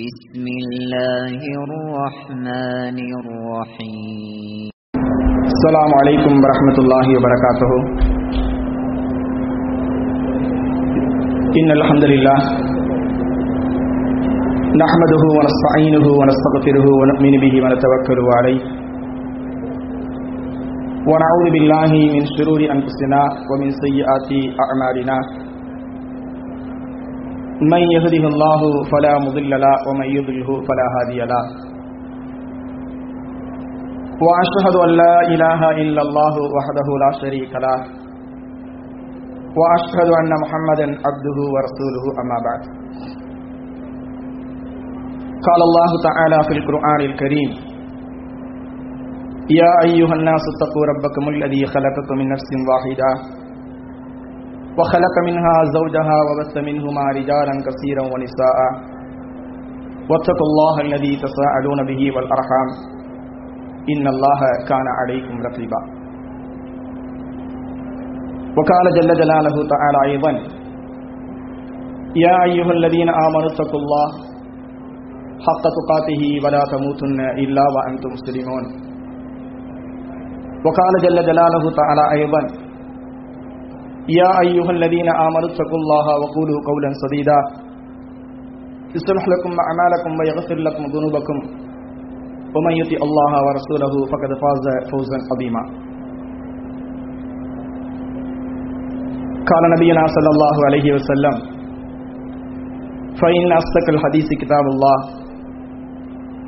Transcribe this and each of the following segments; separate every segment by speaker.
Speaker 1: بسم الله الرحمن الرحيم.
Speaker 2: السلام عليكم ورحمة الله وبركاته. إن الحمد لله نحمده ونستعينه ونستغفره ونؤمن به ونتوكل عليه. ونعوذ بالله من شرور أنفسنا ومن سيئات أعمالنا. من يهده الله فلا مضل له ومن يضلله فلا هادي له. وأشهد أن لا إله إلا الله وحده لا شريك له. وأشهد أن محمدا عبده ورسوله أما بعد. قال الله تعالى في القرآن الكريم يا أيها الناس اتقوا ربكم الذي خلقكم من نفس واحدة. وخلق منها زوجها وبث منهما رجالا كثيرا ونساء. واتقوا الله الذي تساءلون به والأرحام. إن الله كان عليكم رقيبا. وقال جل جلاله تعالى أيضا يا أيها الذين آمنوا اتقوا الله حق تقاته ولا تموتن إلا وأنتم مسلمون. وقال جل جلاله تعالى أيضا يا أيها الذين آمنوا اتقوا الله وقولوا قولا سديدا. يصلح لكم أعمالكم ويغفر لكم ذنوبكم. ومن يطع الله ورسوله فقد فاز فوزا عظيما. قال نبينا صلى الله عليه وسلم فإن أصدق الحديث كتاب الله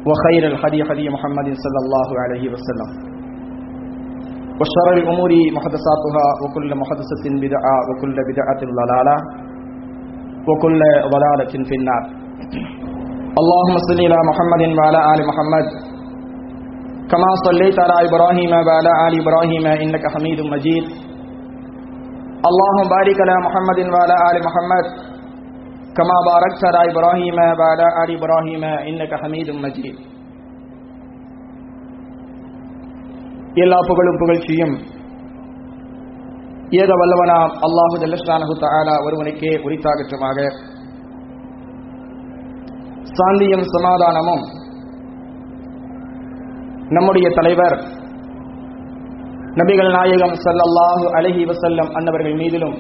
Speaker 2: وخير الحديث حديث محمد صلى الله عليه وسلم. وشر الأمور محدثاتها وكل محدثة بدعة وكل بدعة ضلالة وكل ضلالة في النار. اللهم صل على محمد وعلى آل محمد. كما صليت على إبراهيم وعلى آل إبراهيم إنك حميد مجيد. اللهم بارك على محمد وعلى آل محمد. كما باركت على إبراهيم وعلى آل إبراهيم إنك حميد مجيد. எல்லா புகழும் புகழ்ச்சியும் ஏக வல்லவனாம் அல்லாஹு ஜல்லஸ்லானஹு தஆலா ஒருவனுக்கே உரித்தாகற்றமாக சாந்தியும் சமாதானமும் நம்முடைய தலைவர் நபிகள் நாயகம் சல்லல்லாஹு அலஹி வசல்லம் அன்னவர்கள் மீதிலும்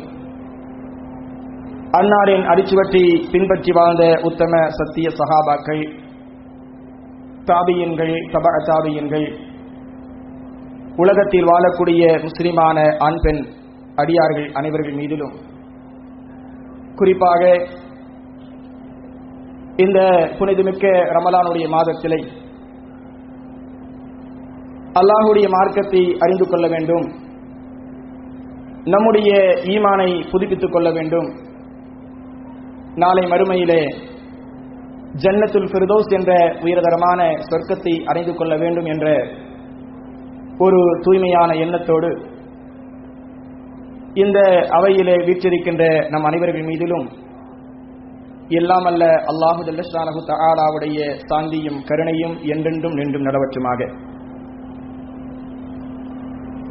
Speaker 2: அன்னாரின் அடிச்சுவற்றி பின்பற்றி வாழ்ந்த உத்தம சத்திய சகாபாக்கள் தாபியன்கள் தப தாபியன்கள் உலகத்தில் வாழக்கூடிய முஸ்லிமான ஆண் பெண் அடியார்கள் அனைவர்கள் மீதிலும். குறிப்பாக இந்த புனிதமிக்க ரமலானுடைய மாதத்திலே அல்லாஹுடைய மார்க்கத்தை அறிந்து கொள்ள வேண்டும். நம்முடைய ஈமானை புதுப்பித்துக் கொள்ள வேண்டும். நாளை மறுமையிலே ஜன்னத்துல் ஃபிர்தோஸ் என்ற உயர்தரமான சொர்க்கத்தை அறிந்து கொள்ள வேண்டும் என்ற ஒரு தூய்மையான எண்ணத்தோடு இந்த அவையிலே வீற்றிருக்கின்ற நம் அனைவர்கள் மீதிலும் எல்லாம் அல்ல அல்லாஹு ஜல்லஸ்லானஹு தஆலாவுடைய சாந்தியும் கருணையும் என்றென்றும் நின்றும் நடவற்றுமாக.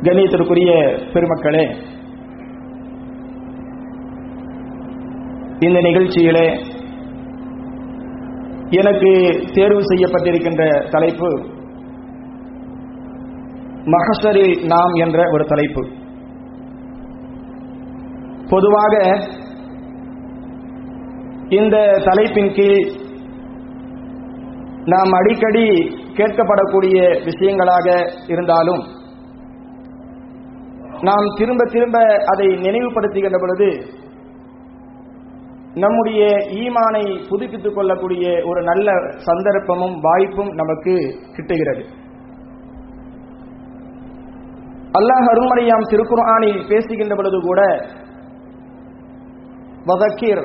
Speaker 2: கணியத்திற்குரிய பெருமக்களே இந்த நிகழ்ச்சியிலே எனக்கு தேர்வு செய்யப்பட்டிருக்கின்ற தலைப்பு மகசரில் நாம் என்ற ஒரு தலைப்பு. பொதுவாக இந்த தலைப்பின் கீழ் நாம் அடிக்கடி கேட்கப்படக்கூடிய விஷயங்களாக இருந்தாலும் நாம் திரும்ப திரும்ப அதை நினைவுபடுத்துகின்ற பொழுது நம்முடைய ஈமானை புதுப்பித்துக் கொள்ளக்கூடிய ஒரு நல்ல சந்தர்ப்பமும் வாய்ப்பும் நமக்கு கிட்டுகிறது. அல்லாஹ் அருமறையாம் திருக்குர்ஆனில் பேசுகின்ற பொழுது கூட வதக்கீர்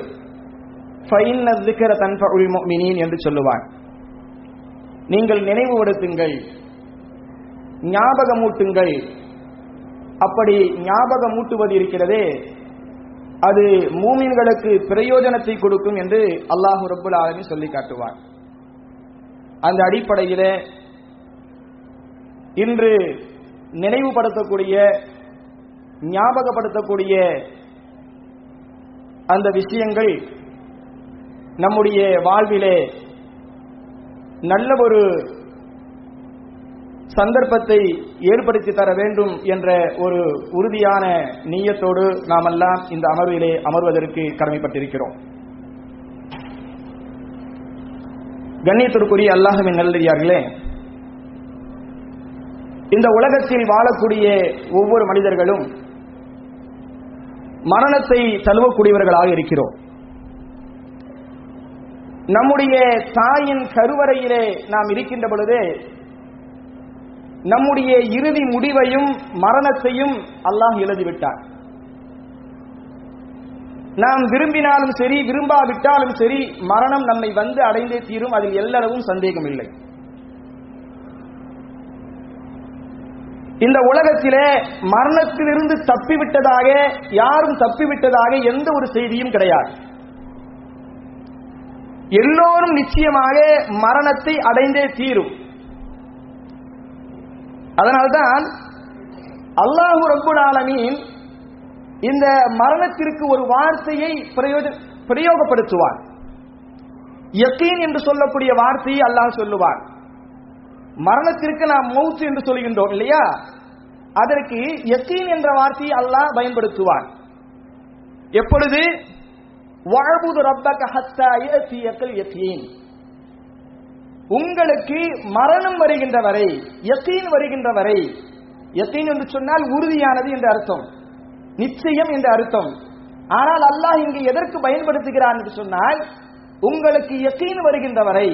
Speaker 2: என்று சொல்லுவான் நீங்கள் நினைவுபடுத்துங்கள் ஞாபகமூட்டுங்கள். அப்படி ஞாபகமூட்டுவது இருக்கிறதே அது மூமின்களுக்கு பிரயோஜனத்தை கொடுக்கும் என்று அல்லாஹு ரபுல் ஆலமி சொல்லி காட்டுவார். அந்த அடிப்படையில இன்று நினைவுபடுத்தக்கூடிய ஞாபகப்படுத்தக்கூடிய அந்த விஷயங்கள் நம்முடைய வாழ்விலே நல்ல ஒரு சந்தர்ப்பத்தை ஏற்படுத்தி தர வேண்டும் என்ற ஒரு உறுதியான நீயத்தோடு நாமெல்லாம் இந்த அமர்விலே அமர்வதற்கு கடமைப்பட்டிருக்கிறோம். கண்ணியத்திற்குரிய அல்லாஹுவின் நல்லடியார்களே இந்த உலகத்தில் வாழக்கூடிய ஒவ்வொரு மனிதர்களும் மரணத்தை தழுவக்கூடியவர்களாக இருக்கிறோம். நம்முடைய தாயின் கருவறையிலே நாம் இருக்கின்ற பொழுது நம்முடைய இறுதி முடிவையும் மரணத்தையும் அல்லாஹ் எழுதிவிட்டார் நாம் விரும்பினாலும் சரி விரும்பாவிட்டாலும் சரி மரணம் நம்மை வந்து அடைந்தே தீரும் அதில் எல்லளவும் சந்தேகம் இல்லை இந்த உலகத்திலே மரணத்திலிருந்து தப்பிவிட்டதாக யாரும் தப்பிவிட்டதாக எந்த ஒரு செய்தியும் கிடையாது. எல்லோரும் நிச்சயமாக மரணத்தை அடைந்தே தீரும். அதனால்தான் அல்லாஹு ரப்புல் ஆலமீன் இந்த மரணத்திற்கு ஒரு வார்த்தையை பிரயோகப்படுத்துவார் யக்கீன் என்று சொல்லக்கூடிய வார்த்தையை அல்லாஹ் சொல்லுவார் மரணத்திற்கு நாம் மௌத்து என்று சொல்கின்றோம் இல்லையா? அதற்கு யக்கீன் என்ற வார்த்தையை அல்லாஹ் பயன்படுத்துவார் எப்பொழுது? வாழ்புது ரப்பக ஹத்தா யத்தியக்கல் யக்கீன். உங்களுக்கு மரணம் வருகின்ற வரை யக்கீன் வருகின்ற வரை யக்கீன் என்று சொன்னால் உறுதியானது என்று அர்த்தம் நிச்சயம் என்று அர்த்தம். ஆனால் அல்லாஹ் இங்கு எதற்கு பயன்படுத்துகிறான் என்று சொன்னால் உங்களுக்கு யக்கீன் வருகின்ற வரை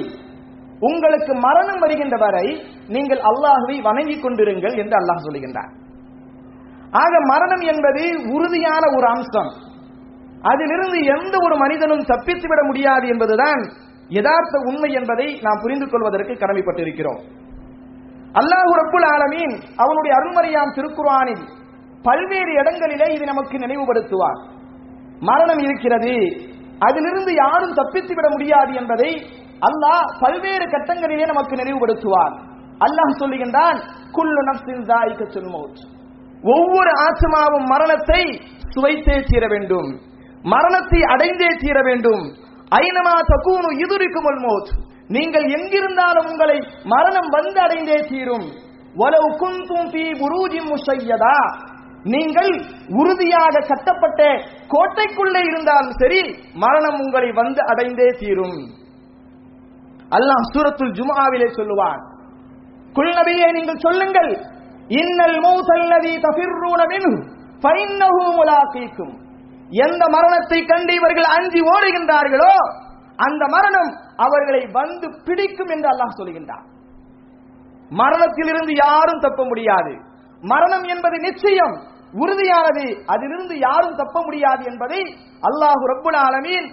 Speaker 2: உங்களுக்கு மரணம் வருகின்ற வரை நீங்கள் அல்லாஹுவை வணங்கிக் கொண்டிருங்கள் என்று அல்லாஹ் சொல்லுகின்றார் ஆக மரணம் என்பது உறுதியான ஒரு அம்சம். அதிலிருந்து எந்த ஒரு மனிதனும் தப்பித்துவிட முடியாது என்பதுதான் யதார்த்த உண்மை என்பதை நாம் புரிந்து கொள்வதற்கு கடமைப்பட்டிருக்கிறோம். அல்லாஹு ரப்புல் ஆலமீன் அவனுடைய அருள்மறையாம் திருக்குர்ஆனில் பல்வேறு இடங்களிலே இது நமக்கு நினைவுபடுத்துவார். மரணம் இருக்கிறது அதிலிருந்து யாரும் தப்பித்து விட முடியாது என்பதை அல்லாஹ் பல்வேறு கட்டங்களிலே நமக்கு நினைவுபடுத்துவார் அல்லாஹ் சொல்லுகின்றான் குல்லு நப்சின் தாயிக்கத்துல் மௌத். ஒவ்வொரு ஆத்மாவும் மரணத்தை சுவைத்தே தீர வேண்டும். மரணத்தை அடைந்தே தீர வேண்டும். ஐனமா தக்கூனு இதுரிக்கும் மௌத். நீங்கள் எங்கிருந்தாலும் உங்களை மரணம் வந்து அடைந்தே தீரும். வலவு குந்தும் ஃபீ புரூஜின் முசையதா நீங்கள் உறுதியாக கட்டப்பட்ட கோட்டைக்குள்ளே இருந்தாலும் சரி மரணம் உங்களை வந்து அடைந்தே தீரும். அல்லாஹ் சூரத்துல் ஜுமாவிலே சொல்லுவான். குல் நபியே நீங்கள் சொல்லுங்கள் இன்னல் மௌத்தல்லதி தஃபிர்ரூன மின்ஹு ஃபைன்னஹு முலாகீக்கும் எந்த மரணத்தை கண்டு இவர்கள் அஞ்சி ஓடுகின்றார்களோ அந்த மரணம் அவர்களை வந்து பிடிக்கும் என்று அல்லாஹ் சொல்கின்றார் மரணத்திலிருந்து யாரும் தப்ப முடியாது. மரணம் என்பது நிச்சயம் உறுதியானது அதிலிருந்து யாரும் தப்ப முடியாது என்பதை அல்லாஹு ரப்புல் ஆலமீன்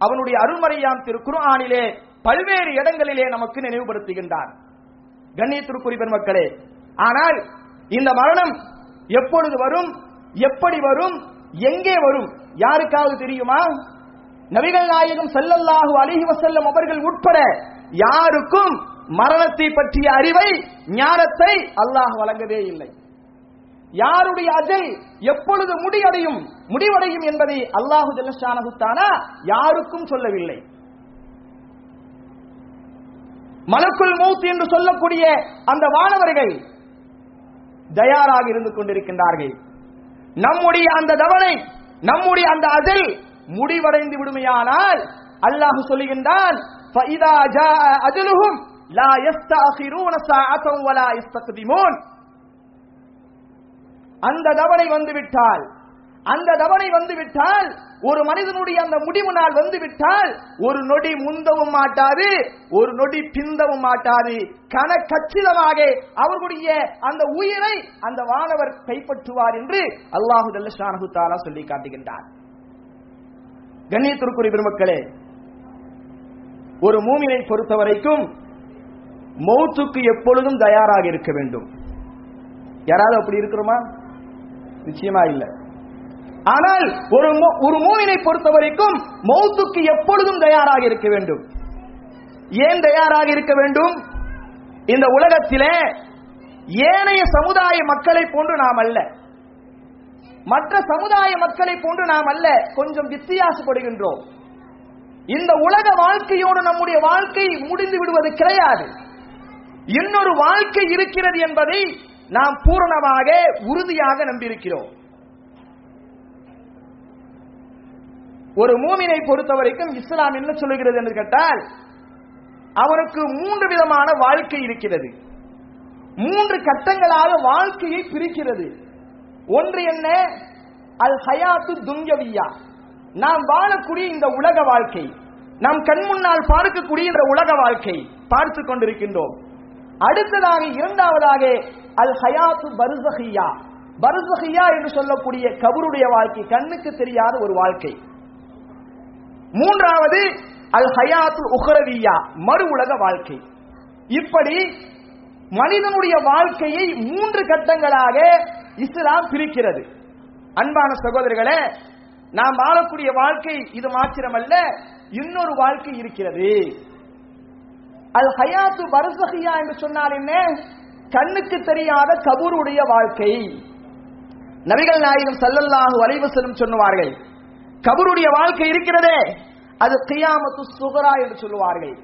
Speaker 2: அவனுடைய அருள்மறையாம் திரு குர்ஆனிலே பல்வேறு இடங்களிலே நமக்கு நினைவுபடுத்துகின்றார். கண்ணியத்திற்குரிய பெருமக்களே ஆனால் இந்த மரணம் எப்பொழுது வரும் எப்படி வரும் எங்கே வரும் யாருக்காவது தெரியுமா? நபிகள் நாயகம் செல்லல்லாஹு அலைஹி வசல்லம் அவர்கள் உட்பட யாருக்கும் மரணத்தை பற்றிய அறிவை ஞானத்தை அல்லாஹ் வழங்கவே இல்லை. யாருடைய அஜல் எப்பொழுது முடிவடையும் முடிவடையும் என்பதை அல்லாஹு ஜல்லஷானஹு யாருக்கும் சொல்லவில்லை. மலக்குள் மௌத் என்று சொல்லக்கூடிய அந்த வானவர்கள் தயாராக இருந்து கொண்டிருக்கின்றார்கள். நம்முடைய அந்த தவணை நம்முடைய அந்த அதில் முடிவடைந்து விடுமையானால் அல்லாஹ் சொல்லுகின்றான் அந்த தவணை வந்துவிட்டால் அந்த தவணை வந்துவிட்டால் ஒரு மனிதனுடைய அந்த முடிவு நாள் வந்துவிட்டால் ஒரு நொடி முந்தவும் மாட்டாது ஒரு நொடி பிந்தவும் மாட்டாது. கன கச்சிதமாக அவர்களுடைய அந்த உயிரை அந்த வானவர் கைப்பற்றுவார் என்று அல்லாஹு ஜல்லஷானஹு தாலா சொல்லி காட்டுகின்றார். கண்ணியத்திற்குரிய பெருமக்களே ஒரு மூமினை பொறுத்த வரைக்கும் மௌத்துக்கு எப்பொழுதும் தயாராக இருக்க வேண்டும். யாராவது அப்படி இருக்கிறோமா? நிச்சயமா இல்லை. ஆனால் ஒரு ஒரு மூவினை பொறுத்த வரைக்கும் மௌத்துக்கு எப்பொழுதும் தயாராக இருக்க வேண்டும். ஏன் தயாராக இருக்க வேண்டும்? இந்த உலகத்திலே ஏனைய சமுதாய மக்களை போன்று நாம் அல்ல. மற்ற சமுதாய மக்களை போன்று நாம் அல்ல. கொஞ்சம் வித்தியாசப்படுகின்றோம். இந்த உலக வாழ்க்கையோடு நம்முடைய வாழ்க்கை முடிந்து விடுவது கிடையாது. இன்னொரு வாழ்க்கை இருக்கிறது என்பதை நாம் பூரணமாக உறுதியாக நம்பியிருக்கிறோம். ஒரு மூமினை பொறுத்த வரைக்கும் இஸ்லாம் என்ன சொல்லுகிறது என்று கேட்டால் அவனுக்கு மூன்று விதமான வாழ்க்கை இருக்கிறது. மூன்று கட்டங்களாக வாழ்க்கையை பிரிக்கிறது. ஒன்று என்ன? அல் ஹயாத்து துங்கவியா நாம் வாழக்கூடிய இந்த உலக வாழ்க்கை நாம் கண் முன்னால் பார்க்கக்கூடிய இந்த உலக வாழ்க்கை பார்த்து கொண்டிருக்கின்றோம். அடுத்ததாக இரண்டாவதாக அல் ஹயாத்து பருசஹியா பருசஹியா என்று சொல்லக்கூடிய கபருடைய வாழ்க்கை கண்ணுக்கு தெரியாத ஒரு வாழ்க்கை. மூன்றாவது அல் ஹயாத்து உஹரவியா மறு உலக வாழ்க்கை. இப்படி மனிதனுடைய வாழ்க்கையை மூன்று கட்டங்களாக இஸ்லாம் பிரிக்கிறது. அன்பான சகோதரர்களே நாம் வாழக்கூடிய வாழ்க்கை இது மாத்திரமல்ல இன்னொரு வாழ்க்கை இருக்கிறது. அல் ஹயாத்து வரசகியா என்று சொன்னால் என்ன? கண்ணுக்கு தெரியாத கபூருடைய வாழ்க்கை. நபிகள் நாயகம் சல்லல்லாஹு அலைவசலம் சொன்னுவார்கள் கபருடைய வாழ்க்கை இருக்கிறதே. அது கியாமத்து சுகரா என்று சொல்லுவார்கள்.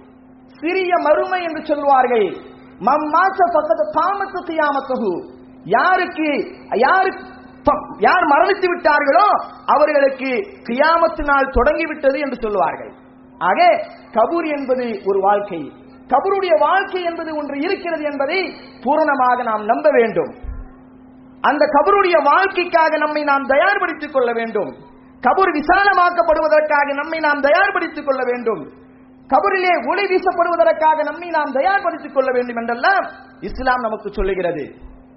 Speaker 2: சிறிய மறுமை என்று சொல்லுவார்கள். மம்மாச பக்கத்து காமத்து கியாமத்து யாருக்கு யாரு யார் மரணித்து விட்டார்களோ அவர்களுக்கு கியாமத்து நாள் தொடங்கிவிட்டது என்று சொல்லுவார்கள். ஆக கபூர் என்பது ஒரு வாழ்க்கை. கபருடைய வாழ்க்கை என்பது ஒன்று இருக்கிறது என்பதை பூரணமாக நாம் நம்ப வேண்டும். அந்த கபருடைய வாழ்க்கைக்காக நம்மை நாம் தயார்படுத்திக் கொள்ள வேண்டும். கபூர் விசாலமாக்கப்படுவதற்காக நம்மை நாம் தயார்படுத்திக் கொள்ள வேண்டும். கபூரிலே ஒளி வீசப்படுவதற்காக நம்மை நாம் தயார்படுத்திக் கொள்ள வேண்டும் என்றெல்லாம் இஸ்லாம் நமக்கு சொல்லுகிறது.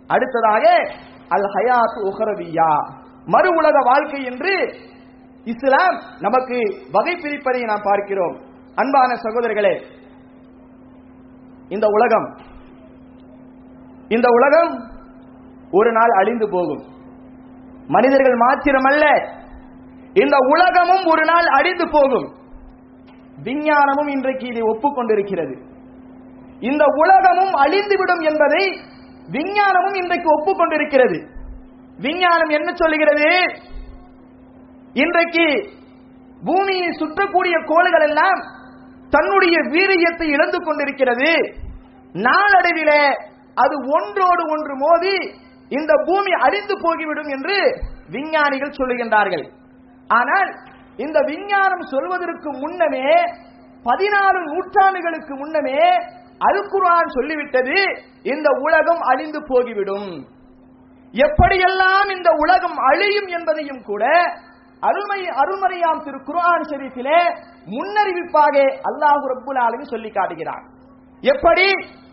Speaker 2: அடுத்ததாக அல் ஹயாத் உஹரவியா மறு உலக வாழ்க்கை என்று இஸ்லாம் நமக்கு வகை பிரிப்பதை நாம் பார்க்கிறோம். அன்பான சகோதரர்களே இந்த உலகம் இந்த உலகம் ஒரு நாள் அழிந்து போகும். மனிதர்கள் மாத்திரமல்ல இந்த உலகமும் ஒரு நாள் அழிந்து போகும். விஞ்ஞானமும் இன்றைக்கு இதை ஒப்புக்கொண்டிருக்கிறது. இந்த உலகமும் அழிந்துவிடும் என்பதை விஞ்ஞானமும் இன்றைக்கு ஒப்புக்கொண்டிருக்கிறது. விஞ்ஞானம் என்ன சொல்லுகிறது? இன்றைக்கு பூமியை சுற்றக்கூடிய கோள்கள் எல்லாம் தன்னுடைய வீரியத்தை இழந்து கொண்டிருக்கிறது. நாளடைவில அது ஒன்றோடு ஒன்று மோதி இந்த பூமி அழிந்து போகிவிடும் என்று விஞ்ஞானிகள் சொல்லுகின்றார்கள். ஆனால் இந்த விஞ்ஞானம் சொல்வதற்கு முன்னமே பதினாறு நூற்றாண்டுகளுக்கு முன்னமே அல் குர்ஆன் சொல்லிவிட்டது இந்த உலகம் அழிந்து போகிவிடும். எப்படியெல்லாம் இந்த உலகம் அழியும் என்பதையும் கூட அருமை அருமறையாம் திரு குர்ஆன் ஷெரீஃபிலே முன்னறிவிப்பாக அல்லாஹு ரப்புல் ஆலமீன் சொல்லி காட்டுகிறார். எப்படி?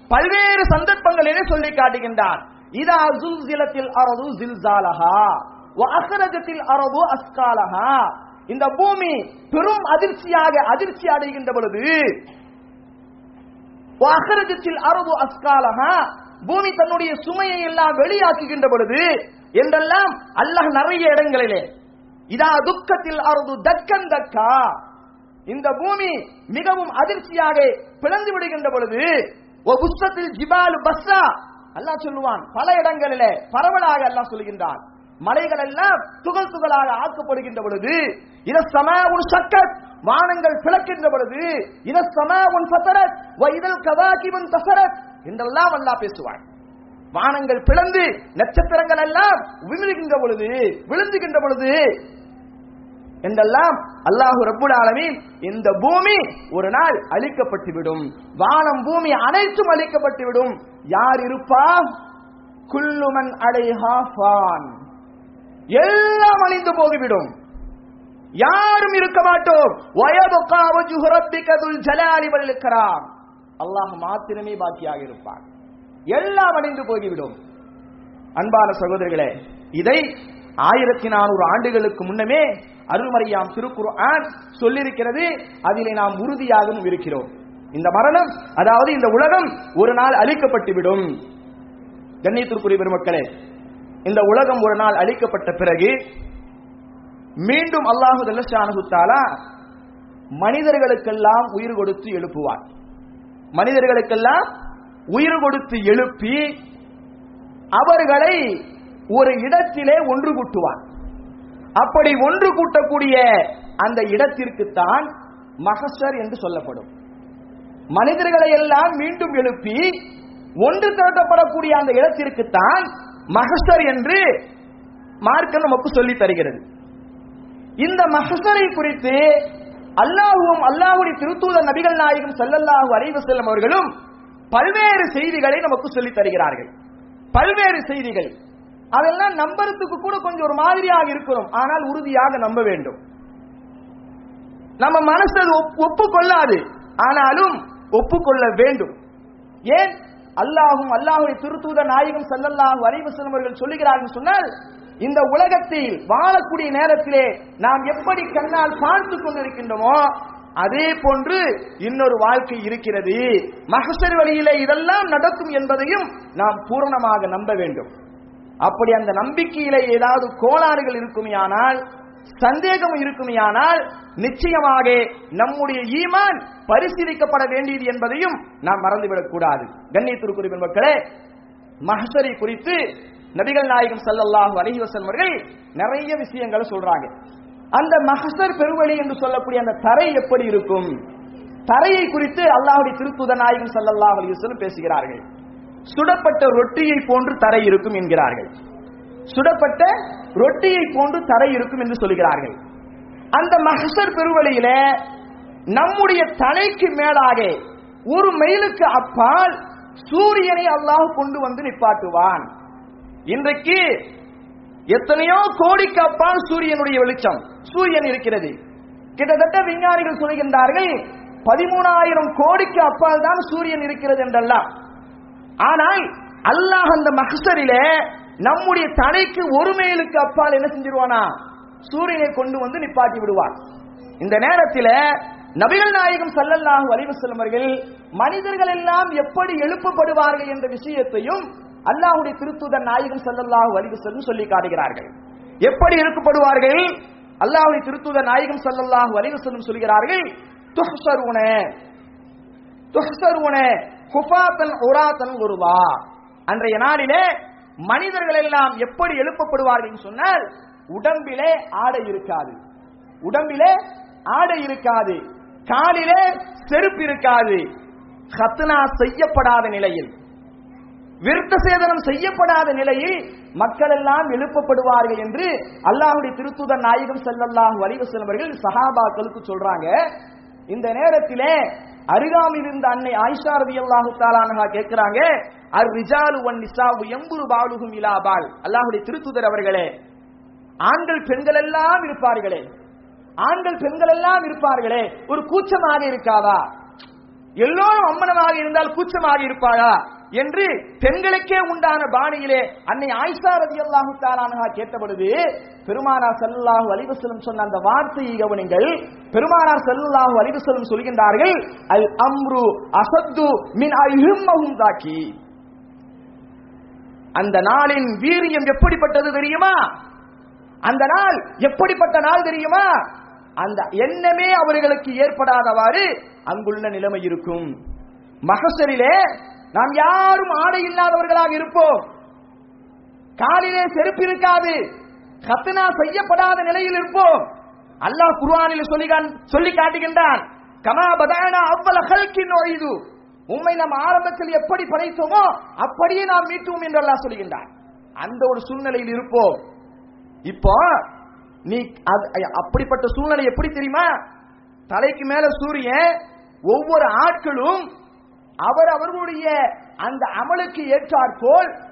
Speaker 2: பல்வேறு சந்தர்ப்பங்களிலே சொல்லி காட்டுகின்றார். இதா ஜுல்சிலத்தில் அரது ஜில்சாலஹா. வாசரஜத்தில் அரபு அஸ்காலஹா. இந்த பூமி பெரும் அதிர்ச்சியாக அதிர்ச்சி அடைகின்ற பொழுது வாசரஜத்தில் அரபு அஸ்காலஹா. பூமி தன்னுடைய சுமையை எல்லாம் வெளியாக்குகின்ற பொழுது என்றெல்லாம் அல்லாஹ் நிறைய இடங்களிலே இதா துக்கத்தில் அரது தக்கன் தக்கா. இந்த பூமி மிகவும் அதிர்ச்சியாக பிளந்து விடுகின்ற பொழுது ஓ புஸ்தத்தில் ஜிபாலு பஸ்ஸா. அல்லாஹ் சொல்லுவான் பல இடங்களிலே பரவலாக அல்லாஹ் சொல்கின்றான். மலைகள் எல்லாம் துகள் துகளாக ஆக்கப்படுகின்ற பொழுது இனசம சம உன் சக்கத் வானங்கள் பிளக்கின்ற பொழுது இனசம சம உன் சத்தரத் இதழ் கவாகிவன் தசரத் என்றெல்லாம் அல்லாஹ் பேசுவான். வானங்கள் பிளந்து நட்சத்திரங்கள் எல்லாம் விழுகின்ற பொழுது விழுந்துகின்ற பொழுது என்றெல்லாம் அல்லாஹு ரப்புல் ஆலமீன் இந்த பூமி ஒரு நாள் அழிக்கப்பட்டுவிடும். வானம் பூமி அனைத்தும் அழிக்கப்பட்டுவிடும். யார் இருப்பா குல்லுமன் அலைஹா ஃபான். எல்லாம் அழிந்து போகிவிடும். யாரும் இருக்க மாட்டோம். வயபுகா வஜ்ஹு ரப்பிக துல் ஜலாலி வல் அல்லாஹ் மாத்திரமே பாக்கியாக இருப்பான். எல்லாம் அழிந்து போகிவிடும். அன்பான சகோதரர்களே இதை ஆயிரத்தி நானூறு ஆண்டுகளுக்கு முன்னமே அருள்மறையாம் திருக்குர்ஆன் சொல்லியிருக்கிறது. அதிலே நாம் உறுதியாகவும் இருக்கிறோம். இந்த மரணம் அதாவது இந்த உலகம் ஒரு நாள் அழிக்கப்பட்டுவிடும். கண்ணியத்திற்குரிய பெருமக்களே இந்த உலகம் ஒரு நாள் அழிக்கப்பட்ட பிறகு மீண்டும் அல்லாஹு தல்லஷானகுத்தாலா மனிதர்களுக்கெல்லாம் உயிர் கொடுத்து எழுப்புவார். மனிதர்களுக்கெல்லாம் உயிர் கொடுத்து எழுப்பி அவர்களை ஒரு இடத்திலே ஒன்று கூட்டுவார். அப்படி ஒன்று கூட்டக்கூடிய அந்த இடத்திற்குத்தான் மகசர் என்று சொல்லப்படும். மனிதர்களை எல்லாம் மீண்டும் எழுப்பி ஒன்று திரட்டப்படக்கூடிய அந்த இடத்திற்குத்தான் மகசர் என்று மார்க்கம் நமக்கு சொல்லி தருகிறது. இந்த மகசரை குறித்து அல்லாஹுவும் அல்லாஹுடைய திருத்தூத நபிகள் நாயகம் ஸல்லல்லாஹு அறிவு செல்லும் அவர்களும் பல்வேறு செய்திகளை நமக்கு சொல்லி தருகிறார்கள். பல்வேறு செய்திகள். அதெல்லாம் நம்புறதுக்கு கூட கொஞ்சம் ஒரு மாதிரியாக இருக்கிறோம் ஆனால் உறுதியாக நம்ப வேண்டும். நம்ம மனசு அது ஒப்புக்கொள்ளாது. ஆனாலும் ஒப்புக்கொள்ள வேண்டும். ஏன்? அல்லாஹும் அல்லாஹுடைய திருத்தூத நாயகம் ஸல்லல்லாஹு அலைஹி அவர்கள் சொல்லுகிறார்கள் சொன்னால் இந்த உலகத்தில் வாழக்கூடிய நேரத்திலே நாம் எப்படி கண்ணால் பார்த்து கொண்டிருக்கின்றோமோ அதே போன்று இன்னொரு வாழ்க்கை இருக்கிறது. மகசர் வழியிலே இதெல்லாம் நடக்கும் என்பதையும் நாம் பூரணமாக நம்ப வேண்டும். அப்படி அந்த நம்பிக்கையிலே ஏதாவது கோளாறுகள் இருக்குமேயானால் சந்தேகம் இருக்குமையானால் நிச்சயமாக நம்முடைய ஈமான் பரிசீலிக்கப்பட வேண்டியது என்பதையும் நாம் மறந்துவிடக் கூடாது. கண்ணியத்திற்குரிய மக்களே மஹசரை குறித்து நபிகள் நாயகம் சல்லல்லாஹு அலைஹி அவர்கள் நிறைய விஷயங்களை சொல்றாங்க. அந்த மஹசர் பெருவழி என்று சொல்லக்கூடிய அந்த தரை எப்படி இருக்கும்? தரையை குறித்து அல்லாஹுடைய திருத்துத நாயகம் சல்லல்லாஹ் அலைஹி பேசுகிறார்கள். சுடப்பட்ட ரொட்டியை போன்று தரை இருக்கும் என்கிறார்கள். சுடப்பட்ட ரொட்டியை போன்று தரை இருக்கும் என்று சொல்கிறார்கள். அந்த மஹசர் பெருவழியில நம்முடைய தலைக்கு மேலாக ஒரு மைலுக்கு அப்பால் சூரியனை அல்லாஹ் கொண்டு வந்து நிப்பாட்டுவான். இன்றைக்கு எத்தனையோ கோடிக்கு அப்பால் சூரியனுடைய வெளிச்சம் சூரியன் இருக்கிறது. கிட்டத்தட்ட விஞ்ஞானிகள் சொல்கின்றார்கள் பதிமூணாயிரம் கோடிக்கு அப்பால் தான் சூரியன் இருக்கிறது என்றெல்லாம். ஆனால் அல்லாஹ் அந்த மஹ்சரிலே நம்முடைய தலைக்கு ஒரு மேலுக்கு அப்பால் என்ன செஞ்சிருவானா? சூரியனை கொண்டு வந்து நிப்பாட்டி விடுவார். இந்த நேரத்தில் நபிகள் நாயகம் சல்லல்லாஹு அலைஹி வஸல்லம் அவர்கள் மனிதர்கள் எல்லாம் எப்படி எழுப்பப்படுவார்கள் என்ற விஷயத்தையும் அல்லாஹுடைய திருத்துதர் நாயகம் சல்லல்லாஹு அலைஹி வஸல்லம் சொல்லி காட்டுகிறார்கள். எப்படி எழுப்பப்படுவார்கள்? அல்லாஹுடைய திருத்துதர் நாயகம் சல்லல்லாஹு அலைஹி வஸல்லம் சொல்கிறார்கள் துஹ்சருன துஹ்சருன குஃபாத்தன் உராத்தன் உருவா. அன்றைய நாளிலே மனிதர்கள் எல்லாம் எப்படி எழுப்பப்படுவார்கள் சொன்னால் உடம்பிலே ஆடை இருக்காது. உடம்பிலே ஆடை இருக்காது. காலிலே செருப்பு இருக்காது. ஹத்னா செய்யப்படாத நிலையில் விருத்த சேதனம் செய்யப்படாத நிலையில் மக்கள் எல்லாம் எழுப்பப்படுவார்கள் என்று அல்லாஹுடைய திருத்துதர் நாயகம் செல்லல்லாஹ் அலைஹி வஸல்லம் அவர்கள் சஹாபாக்களுக்கு சொல்றாங்க. இந்த நேரத்திலே அருகாமில் இருந்த அன்னை ஆயிஷா ரவி அல்லாஹு அன்ஹா கேட்கிறாங்க அர் ரிஜாலு வன் நிசாவு எம்புரு பாலுகும் இலா பால். அல்லாஹுடைய திருத்துதர் அவர்களே ஆண்கள் பெண்கள் எல்லாம் இருப்பார்களே ஆண்கள் பெண்கள் எல்லாம் இருப்பார்களே ஒரு கூச்சமாக இருக்காதா? எல்லோரும் அம்மனமாக இருந்தால் கூச்சமாக இருப்பாளா? என்று பெண்களுக்கே உண்டான பாணியிலே அன்னை ஆயிஷா ரலியல்லாஹு அல்லாஹு கேட்ட கேட்டபொழுது பெருமானார் செல்லாஹு அலிவசலம் சொன்ன அந்த வார்த்தையை கவனிங்கள். பெருமானார் செல்லாஹு அலிவசலம் சொல்கின்றார்கள் அல் அம்ரு அசத்து மின் அஹிம்மஹும் தாக்கி அந்த நாளின் வீரியம் எப்படிப்பட்டது தெரியுமா? அந்த நாள் எப்படிப்பட்ட நாள் தெரியுமா? அந்த எண்ணமே அவர்களுக்கு ஏற்படாதவாறு அங்குள்ள நிலைமை இருக்கும். மகசரிலே நாம் யாரும் ஆடை இல்லாதவர்களாக இருப்போம். காலிலே செருப்பு இருக்காது. கத்தனா செய்யப்படாத நிலையில் இருப்போம். அல்லாஹ் குர்ஆனில் சொல்லி சொல்லி காட்டுகின்றான் கமா பதானா அவ்வள ஹல்கின் நோய்து உண்மை நாம் ஆரம்பத்தில் எப்படி படைத்தோமோ அப்படியே நாம் மீட்டுவோம் என்று அல்லாஹ் அந்த ஒரு சூழ்நிலையில் இருப்போம். இப்போ நீ அது- அப்படிப்பட்ட சூழ்நிலை எப்படி தெரியுமா? தலைக்கு மேல சூரியன் ஒவ்வொரு ஆட்களும் அவர் அவர்களுடைய அந்த அமலுக்கு ஏற்றாற்போல்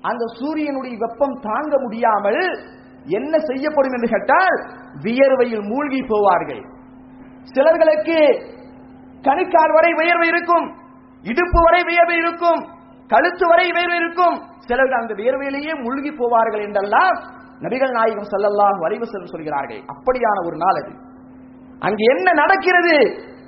Speaker 2: அந்த சூரியனுடைய வெப்பம் தாங்க முடியாமல் என்ன செய்யப்படும் என்று கேட்டால் வியர்வையில் மூழ்கி போவார்கள். சிலர்களுக்கு கணுக்கால் வரை உயர்வு இருக்கும் இடுப்பு வரை வியர்வை இருக்கும் கழுத்து வரை வியர்வை இருக்கும். சிலர்கள் அந்த வியர்வையிலேயே முழுகி போவார்கள் என்றெல்லாம் நபிகள் நாயகம் செல்லெல்லாம் வரைவு செல்லும் சொல்கிறார்கள். அப்படியான ஒரு நாள் அது. அங்கு என்ன நடக்கிறது?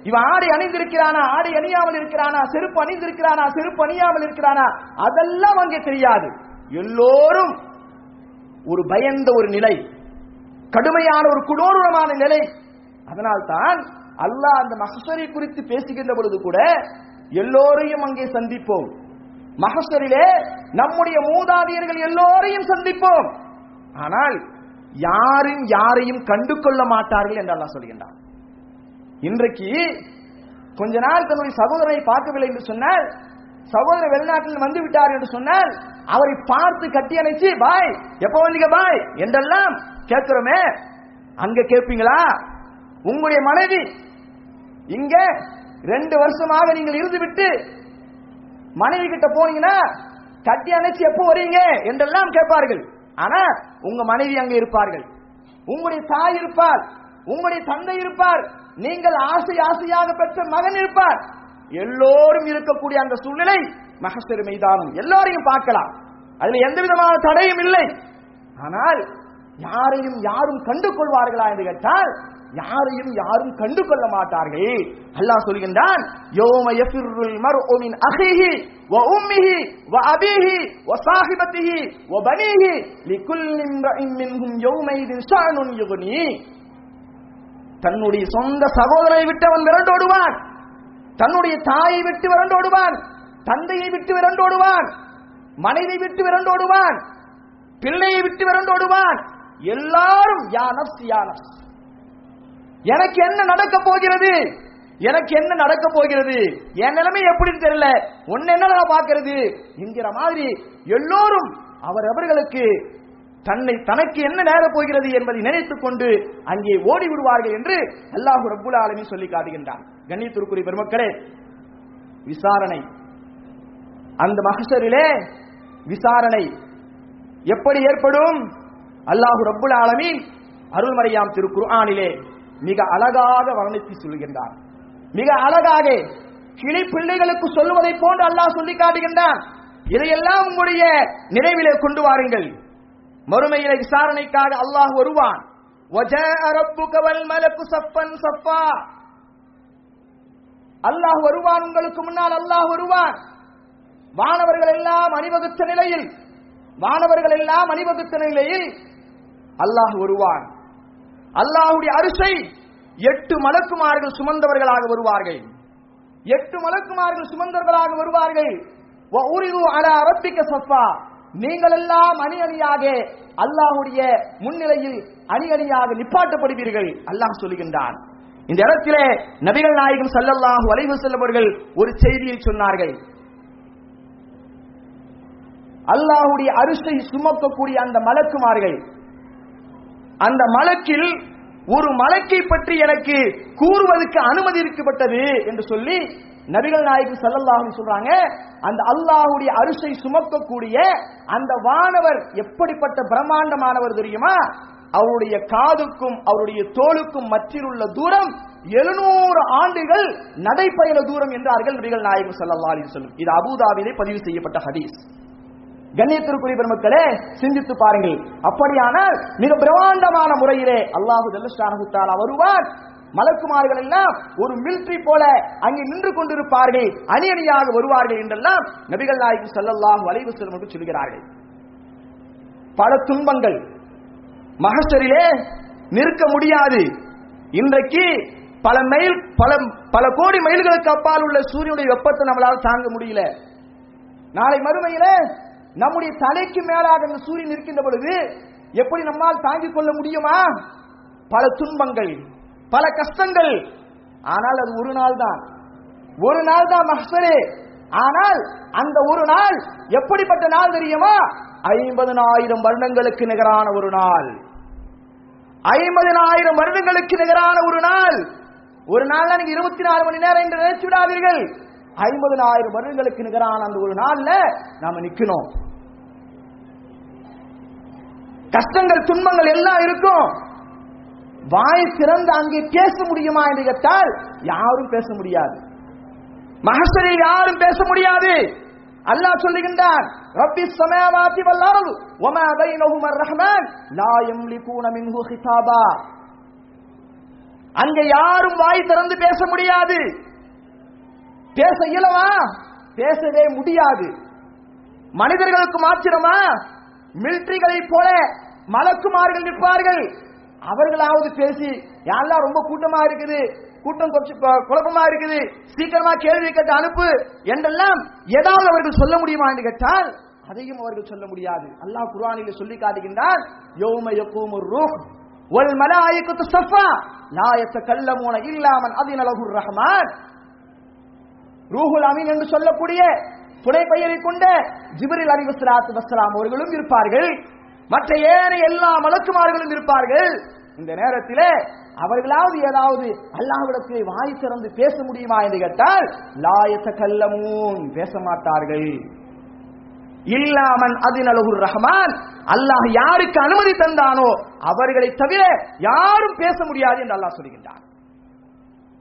Speaker 2: இவன் ஆடை அணிந்திருக்கிறானா? ஆடை அணியாமல் இருக்கிறானா? செருப்பு அணிந்திருக்கிறானா? செருப்பு அணியாமல் இருக்கிறானா? அதெல்லாம் அங்கே தெரியாது. எல்லோரும் ஒரு பயந்த ஒரு நிலை கடுமையான ஒரு குடோரமான நிலை. அதனால்தான் அல்லாஹ் அந்த மகசரை குறித்து பேசுகின்ற பொழுது கூட எல்லோரையும் அங்கே சந்திப்போம். மகசரிலே நம்முடைய மூதாதையர்கள் எல்லோரையும் சந்திப்போம். ஆனால் யாரும் யாரையும் கண்டு கொள்ள மாட்டார்கள் என்று அல்லாஹ் சொல்கின்றான். இன்றைக்கு கொஞ்ச நாள் தன்னுடைய சகோதரரை பார்க்கவில்லை என்று சொன்னால் சகோதரர் வெளிநாட்டில் வந்து விட்டார் என்று சொன்னால் அவரை பார்த்து கட்டி அணைச்சு பாய் எப்போ வந்தீங்க பாய்? என்றெல்லாம் கேட்கிறோமே. அங்க கேட்பீங்களா? உங்களுடைய மனைவி. இங்க ரெண்டு வருஷமாக நீங்கள் இருந்து விட்டு மனைவி கிட்ட போனீங்கன்னா கட்டி அணைச்சு எப்போ வரீங்க? என்றெல்லாம் கேட்பார்கள். ஆனா உங்க மனைவி அங்க இருப்பார்கள். உங்களுடைய தாய் இருப்பார் உங்களுடைய தந்தை இருப்பார். நீங்கள் ஆசை ஆசையாக பெற்ற மகன் இருப்பார். எல்லோரும் இருக்கக்கூடிய அந்த சூழ்நிலை மகசர் மைதானம். எல்லோரையும் பார்க்கலாம். அதுல எந்த விதமான தடையும் இல்லை. ஆனால் யாரையும் யாரும் கண்டு கொள்வார்களா என்று கேட்டால் யாரையும் யாரும் கண்டு கொள்ள மாட்டார்கள். அல்லாஹ் சொல்கின்றான் யோம யஃபிருல் மர்உ அஹிஹி வ உம்மிஹி வ அபீஹி வ சாஹிபத்திஹி வ பனீஹி லிகுல்லி இம்ரஇன் மின்ஹும் யௌமைதின் ஷஅனுன் யுக்னி. தன்னுடைய சொந்த சகோதரனை விட்டு அவன் விரண்டோடுவான். தன்னுடைய தாயை விட்டு விரண்டோடுவான். தந்தையை விட்டு விரண்டோடுவான். மனைவி விட்டு விரண்டோடுவான். பிள்ளையை விட்டு விரண்டோடுவான். எல்லாரும் யா நப்ஸ் யா நப்ஸ் எனக்கு என்ன நடக்க போகிறது? எனக்கு என்ன நடக்க போகிறது? என் நிலைமை எப்படின்னு தெரியல. ஒன்னு என்னடா பாக்குறது என்கிற மாதிரி எல்லோரும் அவரவர்களுக்கு தன்னை தனக்கு என்ன நேரப் போகிறது என்பதை நினைத்துக் கொண்டு அங்கே ஓடி விடுவார்கள் என்று அல்லாஹு ரபுல் ஆலமி சொல்லி காட்டுகின்றான். கண்ணியத்திற்குரிய பெருமக்களே விசாரணை. அந்த மகசரிலே விசாரணை எப்படி ஏற்படும்? அல்லாஹு ரபுல் ஆலமி அருள்மறையாம் திரு மிக அழகாக வர்ணித்து சொல்கின்றார். மிக அழகாக கிளி பிள்ளைகளுக்கு சொல்லுவதை போன்று அல்லாஹ் சொல்லி காட்டுகின்றார் இதையெல்லாம் உங்களுடைய நினைவிலே கொண்டு வாருங்கள். மறுமையில விசாரணைக்காக அல்லாஹ் வருவான். அல்லாஹ் வருவான் உங்களுக்கு முன்னால் அல்லாஹ் வருவான். வானவர்கள் எல்லாம் அணிவகுத்த நிலையில் வானவர்கள் எல்லாம் அணிவகுத்த நிலையில் அல்லாஹ் வருவான். அல்லாஹுடைய அரிசை எட்டு மலக்குமார்கள் சுமந்தவர்களாக வருவார்கள். எட்டு மலக்குமார்கள் சுமந்தவர்களாக வருவார்கள். நீங்கள் எல்லாம் அணி அணியாக அல்லாஹுடைய முன்னிலையில் அணி அணியாக நிப்பாட்டப்படுவீர்கள் அல்லாஹ் சொல்லுகின்றான் இந்த இடத்திலே நபிகள் நாயகம் சல்லல்லாஹு வலைவு செல்லவர்கள் ஒரு செய்தியை சொன்னார்கள். அல்லாஹுடைய அரிசை சுமக்கக்கூடிய அந்த மலக்குமார்கள் அந்த மலக்கில் ஒரு மலக்கை பற்றி எனக்கு கூறுவதற்கு அனுமதி இருக்கப்பட்டது என்று சொல்லி நபிகள் நாயகி ஸல்லல்லாஹு சொல்றாங்க. அந்த அல்லாஹுடைய அரிசை சுமக்கக்கூடிய அந்த வானவர் எப்படிப்பட்ட பிரம்மாண்டமானவர் தெரியுமா? அவருடைய காதுக்கும் அவருடைய தோலுக்கும் மற்றில் உள்ள தூரம் எழுநூறு ஆண்டுகள் நடைபயண தூரம் என்றார்கள் நபிகள் நாயகம் செல்லல்லா அலி சொல்லும் இது அபூதாபிலே பதிவு செய்யப்பட்ட ஹதீஸ். கண்ணியத்திற்குரிய பெருமக்களே சிந்தித்து பாருங்கள். அப்படியானால் மிக பிரமாண்டமான முறையிலே அல்லாஹு ஜல்லஷானஹு வருவார். மலக்குமார்கள் எல்லாம் ஒரு மிலிட்ரி போல அங்கே நின்று கொண்டிருப்பார்கள். அணி அணியாக வருவார்கள் என்றெல்லாம் நபிகள் நாயகம் ஸல்லல்லாஹு அலைஹி வஸல்லம் சொல்கிறார்கள். பல துன்பங்கள் மகசரிலே நிற்க முடியாது. இன்றைக்கு பல மைல் பல பல கோடி மைல்களுக்கு அப்பால் உள்ள சூரியனுடைய வெப்பத்தை நம்மளால் தாங்க முடியல. நாளை மறுமையில நம்முடைய தலைக்கு மேலாக அந்த சூரியன் இருக்கின்ற பொழுது எப்படி நம்மால் தாங்கிக் கொள்ள முடியுமா? பல துன்பங்கள் பல கஷ்டங்கள். ஆனால் அது ஒரு நாள் தான் ஒரு நாள் தான் மஹ்சரே. ஆனால் அந்த ஒரு நாள் எப்படிப்பட்ட நாள் தெரியுமா? ஐம்பதனாயிரம் வருடங்களுக்கு நிகரான ஒரு நாள். ஐம்பதனாயிரம் வருடங்களுக்கு நிகரான ஒரு நாள். ஒரு நாள் நீங்க இருபத்தி நாலு மணி நேரம் என்று நினைச்சு விடாதீர்கள். ஐம்பதனாயிரம் வருடங்களுக்கு நிகரான அந்த ஒரு நாள்ல நாம நிக்கணும். கஷ்டங்கள் துன்பங்கள் எல்லாம் இருக்கும். வாய் திறந்து அங்கே பேச முடியுமா என்று கேட்டால் யாரும் பேச முடியாது. மகசரில் யாரும் பேச முடியாது. அல்லாஹ் சொல்லுகின்றான் ரப்பி சமாவாதி வல்லாரல் அர்து வமா பைனஹுமா ரஹ்மான் லா யம்லிகூன மின்ஹு ஹிதாபா அங்க யாரும் வாய் திறந்து பேச முடியாது. பேச இயலவா? பேசவே முடியாது. மனிதர்களுக்கு மாத்திரமா? மிலிட்ரிகளை போல மலக்குமார்கள் நிற்பார்கள். அவர்களாவது பேசி யாரெல்லாம் ரொம்ப கூட்டமா இருக்குது? கூட்டம் கொஞ்சம் குழப்பமா இருக்குது? சீக்கிரமா கேள்வி கேட்டு அனுப்பு என்றெல்லாம் ஏதாவது அவர்கள் சொல்ல முடியுமா என்று கேட்டால் அதையும் அவர்கள் சொல்ல முடியாது. அல்லாஹ் குர்ஆனில் சொல்லி காட்டுகின்றார் யௌம யகூமு ரூஹ் வல் மலாயிகத்து சஃபா லா யத்தகல்லமூன இல்லா மன் அதின லஹுர் ரஹ்மான். ரூஹுல் அமீன் என்று சொல்லக்கூடிய துணை பெயரை கொண்ட ஜிப்ரில் அலிவஸ்லாத்து வஸ்லாம் அவர்களும் இருப்பார்கள். மற்ற ஏனைய எல்லா மலக்குமார்களும் இருப்பார்கள். இந்த நேரத்திலே அவர்களாவது ஏதாவது அல்லாஹ்விடத்தில் வாய் திறந்து பேச முடியுமா என்று கேட்டால் லாயத்த கல்லமூன் பேச மாட்டார்கள். இல்லாமன் அதினலகுர் ரஹ்மான். அல்லாஹ் யாருக்கு அனுமதி தந்தானோ அவர்களை தவிர யாரும் பேச முடியாது என்று அல்லாஹ் சொல்கின்றான்.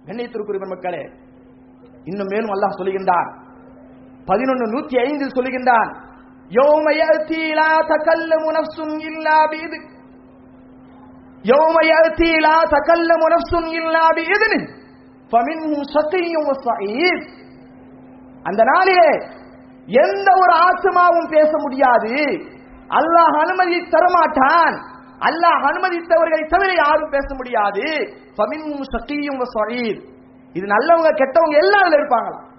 Speaker 2: கண்ணியத்திற்குரிய மக்களே இன்னும் மேலும் அல்லாஹ் சொல்லுகின்றான் பதினொன்னு நூத்தி ஐந்தில் சொல்லுகின்றான் அந்த நாளிலே எந்த ஒரு ஆத்மாவும் பேச முடியாது. அல்லாஹ் அனுமதி தரமாட்டான். அல்லாஹ் அனுமதித்தவர்களை தவிர யாரும் பேச முடியாது. சகியும் இது நல்லவங்க கெட்டவங்க எல்லாரும் இருப்பாங்களாம்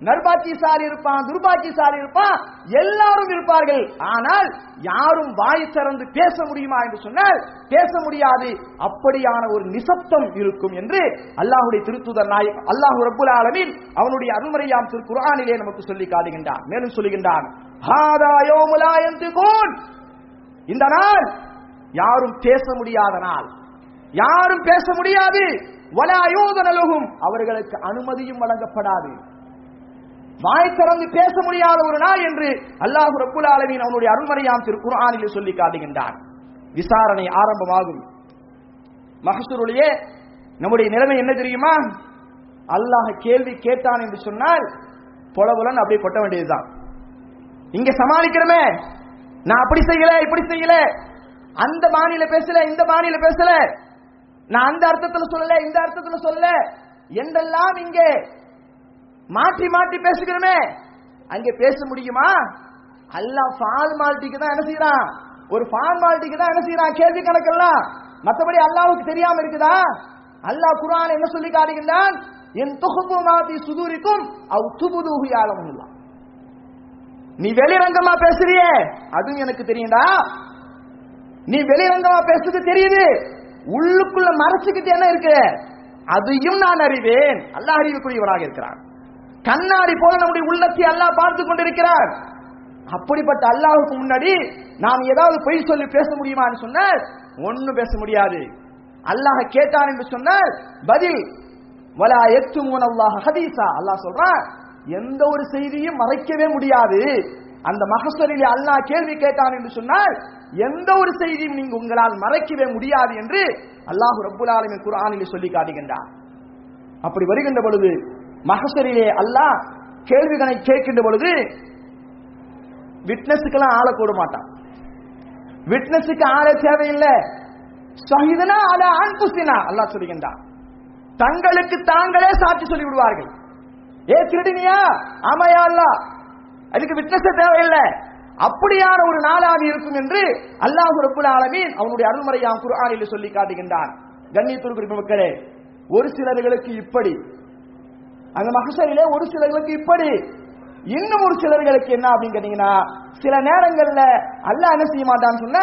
Speaker 2: நர்பாக்கிசாலி இருப்பான் துர்பாக்கிசாலி இருப்பான் எல்லாரும் இருப்பார்கள். ஆனால் யாரும் வாய் திறந்து பேச முடியுமா என்று சொன்னால் பேச முடியாது. அப்படியான ஒரு நிசப்தம் இருக்கும் என்று அல்லாஹுடைய திருத்துதர் நாய் அல்லாஹு ரபுல் ஆலமின் அவனுடைய அருள்மறையாம் திரு குரானிலே நமக்கு சொல்லி காட்டுகின்றான் மேலும் சொல்லுகின்றான். இந்த நாள் யாரும் பேச முடியாத நாள். யாரும் பேச முடியாது. வலா அவர்களுக்கு அனுமதியும் வழங்கப்படாது. வாய் திறந்து பேச முடியாத ஒரு நாள் என்று அல்லாஹு ரப்புல் ஆலமீன் அவனுடைய அருள்மறையாம் திரு குரானில் சொல்லி காட்டுகின்றான். விசாரணை ஆரம்பமாகும். மகசூருடைய நம்முடைய நிலைமை என்ன தெரியுமா? அல்லாஹ் கேள்வி கேட்டான் என்று சொன்னால் பொலவுலன் அப்படியே கொட்ட வேண்டியதுதான். இங்க சமாளிக்கிறமே. நான் அப்படி செய்யல இப்படி செய்யல. அந்த பாணியில பேசல இந்த பாணியில பேசல. நான் அந்த அர்த்தத்துல சொல்லல இந்த அர்த்தத்துல சொல்லல. என்றெல்லாம் இங்கே மாற்றி மாற்றி பேசுகிறோமே. அங்கே பேச முடியுமா? அல்லாஹ் ஃபார்மாலிட்டிக்கு தான் என்ன செய்யறான் ஒரு ஃபார்மாலிட்டிக்கு தான் என்ன செய்யறான் கேள்வி கணக்கெல்லாம். மற்றபடி அல்லாவுக்கு தெரியாம இருக்குதா? அல்லாஹ் குரான் என்ன சொல்லி காட்டுகின்றான்? என் தொகுப்பு மாத்தி சுதூரிக்கும் அவ் துபுதூஹு யாலமுல்லா நீ வெளிரங்கமா பேசுறியே அதுவும் எனக்கு தெரியும்டா நீ வெளிரங்கமா பேசுறது தெரியுது. உள்ளுக்குள்ள மறைச்சுக்கிட்டு என்ன இருக்கு. அதையும் நான் அறிவேன். அல்லாஹ் அறிவுக்குரியவராக இருக்கிறான். கண்ணாடி போல நம்முடைய உள்ளத்தை அல்லாஹ் பார்த்து கொண்டிருக்கிறார். அப்படிப்பட்ட அல்லாஹுக்கு முன்னாடி நாம் ஏதாவது பொய் சொல்லி பேச முடியுமான்னு சொன்னால் ஒன்னும் பேச முடியாது. அல்லாஹ் கேட்டான் என்று சொன்னால் பதில் வலா எத்துமூன் அல்லாஹ் ஹதீசா அல்லாஹ் சொல்றான் எந்த ஒரு செய்தியும் மறைக்கவே முடியாது. அந்த மகசரிலே அல்லாஹ் கேள்வி கேட்டான் என்று சொன்னால் எந்த ஒரு செய்தியும் நீங்க உங்களால் மறைக்கவே முடியாது என்று அல்லாஹ் ரப்புல் ஆலமீன் குர்ஆனிலே சொல்லி காட்டுகின்றார். அப்படி வருகின்ற பொழுது மகசரிலே அல்லாஹ் கேள்விகளை கேட்கின்ற பொழுது விட்னஸுக்கெல்லாம் ஆளை கூட மாட்டான். விட்னஸுக்கு ஆளே தேவையில்லை. சகிதனா அல அன்புசினா அல்லாஹ் சொல்லுகின்றான் தங்களுக்கு தாங்களே சாட்சி சொல்லி விடுவார்கள் ஏ திருடினியா? ஆமையா அல்லாஹ். அதுக்கு விட்னஸ் தேவையில்லை. அப்படியான ஒரு நாளாக இருக்கும் என்று அல்லாஹ் ரபுல் ஆலமீன் அவனுடைய அருள்மறையாம் குர்ஆனில் சொல்லி காட்டுகின்றான். கண்ணியத்திற்கு மக்களே ஒரு சிலர்களுக்கு இப்படி. அந்த மகசரிலே ஒரு சிலர்களுக்கு இப்படி. இன்னும் ஒரு சிலர்களுக்கு என்ன அப்படின்னு கேட்டீங்கன்னா சில நேரங்கள்ல அல்லாஹ் என்ன செய்ய மாட்டான்னு சொன்ன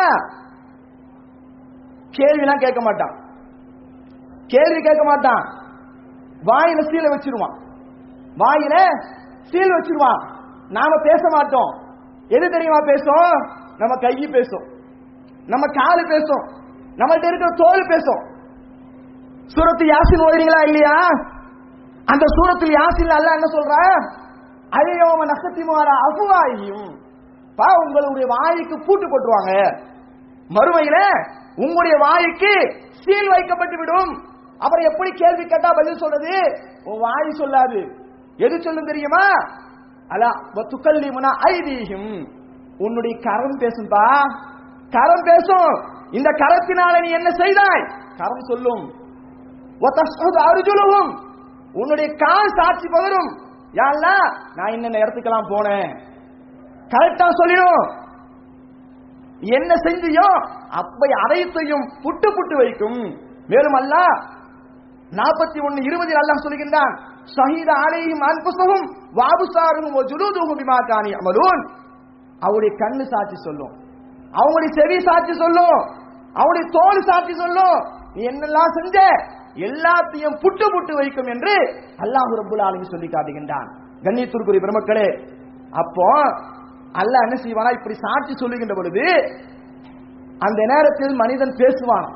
Speaker 2: கேள்விலாம் கேட்க மாட்டான். கேள்வி கேட்க மாட்டான். வாயில சீலை வச்சிருவான். வாயில சீல் வச்சிருவான். நாம பேச மாட்டோம். எது தெரியுமா பேசும்? நம்ம கை பேசும். நம்ம காலு பேசும். நம்மள்ட்ட இருக்கிற தோல் பேசும். சூரத்து யாசின் ஓடுறீங்களா இல்லையா? அந்த சூரத்தில் யாசின் அல்ல என்ன சொல்ற? அழியோம நசத்திமார அபுவாயும் பா உங்களுடைய வாய்க்கு பூட்டு போட்டுருவாங்க மறுமையில உங்களுடைய வாய்க்கு சீல் வைக்கப்பட்டு விடும். அப்புறம் எப்படி கேள்வி கேட்டா பதில் சொல்றது? உன் வாய் சொல்லாது. எது சொல்லும் தெரியுமா? அலா துக்கல்லி ஐதீகம் உன்னுடைய கரம் பேசும்பா. கரம் பேசும். இந்த கரத்தினால நீ என்ன செய்தாய்? கரம் சொல்லும். அருஜுலவும் உன்னுடைய கால் சாட்சி பகரும். யாருல நான் என்னென்ன இடத்துக்கெல்லாம் போனேன்? கரெக்டா சொல்லிடும். என்ன செஞ்சியோ அப்பை அனைத்தையும் புட்டு புட்டு வைக்கும். மேலும் அல்ல நாற்பத்தி ஒன்னு இருபதில் அல்லாஹ் சொல்கின்றான் ஷஹீத அலையும் அன்புசகும் வாபுசாரும் பிமா பிமாக்கானி அமலூன் அவருடைய கண்ணு சாட்சி சொல்லும் அவங்களுடைய செவி சாட்சி சொல்லும் அவருடைய தோல் சாட்சி சொல்லும் நீ என்னெல்லாம் செஞ்ச எல்லாத்தையும் புட்டு புட்டு வைக்கும் என்று அல்லாஹ் ரபுல் ஆலமி சொல்லி காட்டுகின்றான் கண்ணியத்திற்குரிய பெருமக்களே அப்போ அல்லாஹ் என்ன செய்வானா இப்படி சாட்சி சொல்லுகின்ற பொழுது அந்த நேரத்தில் மனிதன் பேசுவான்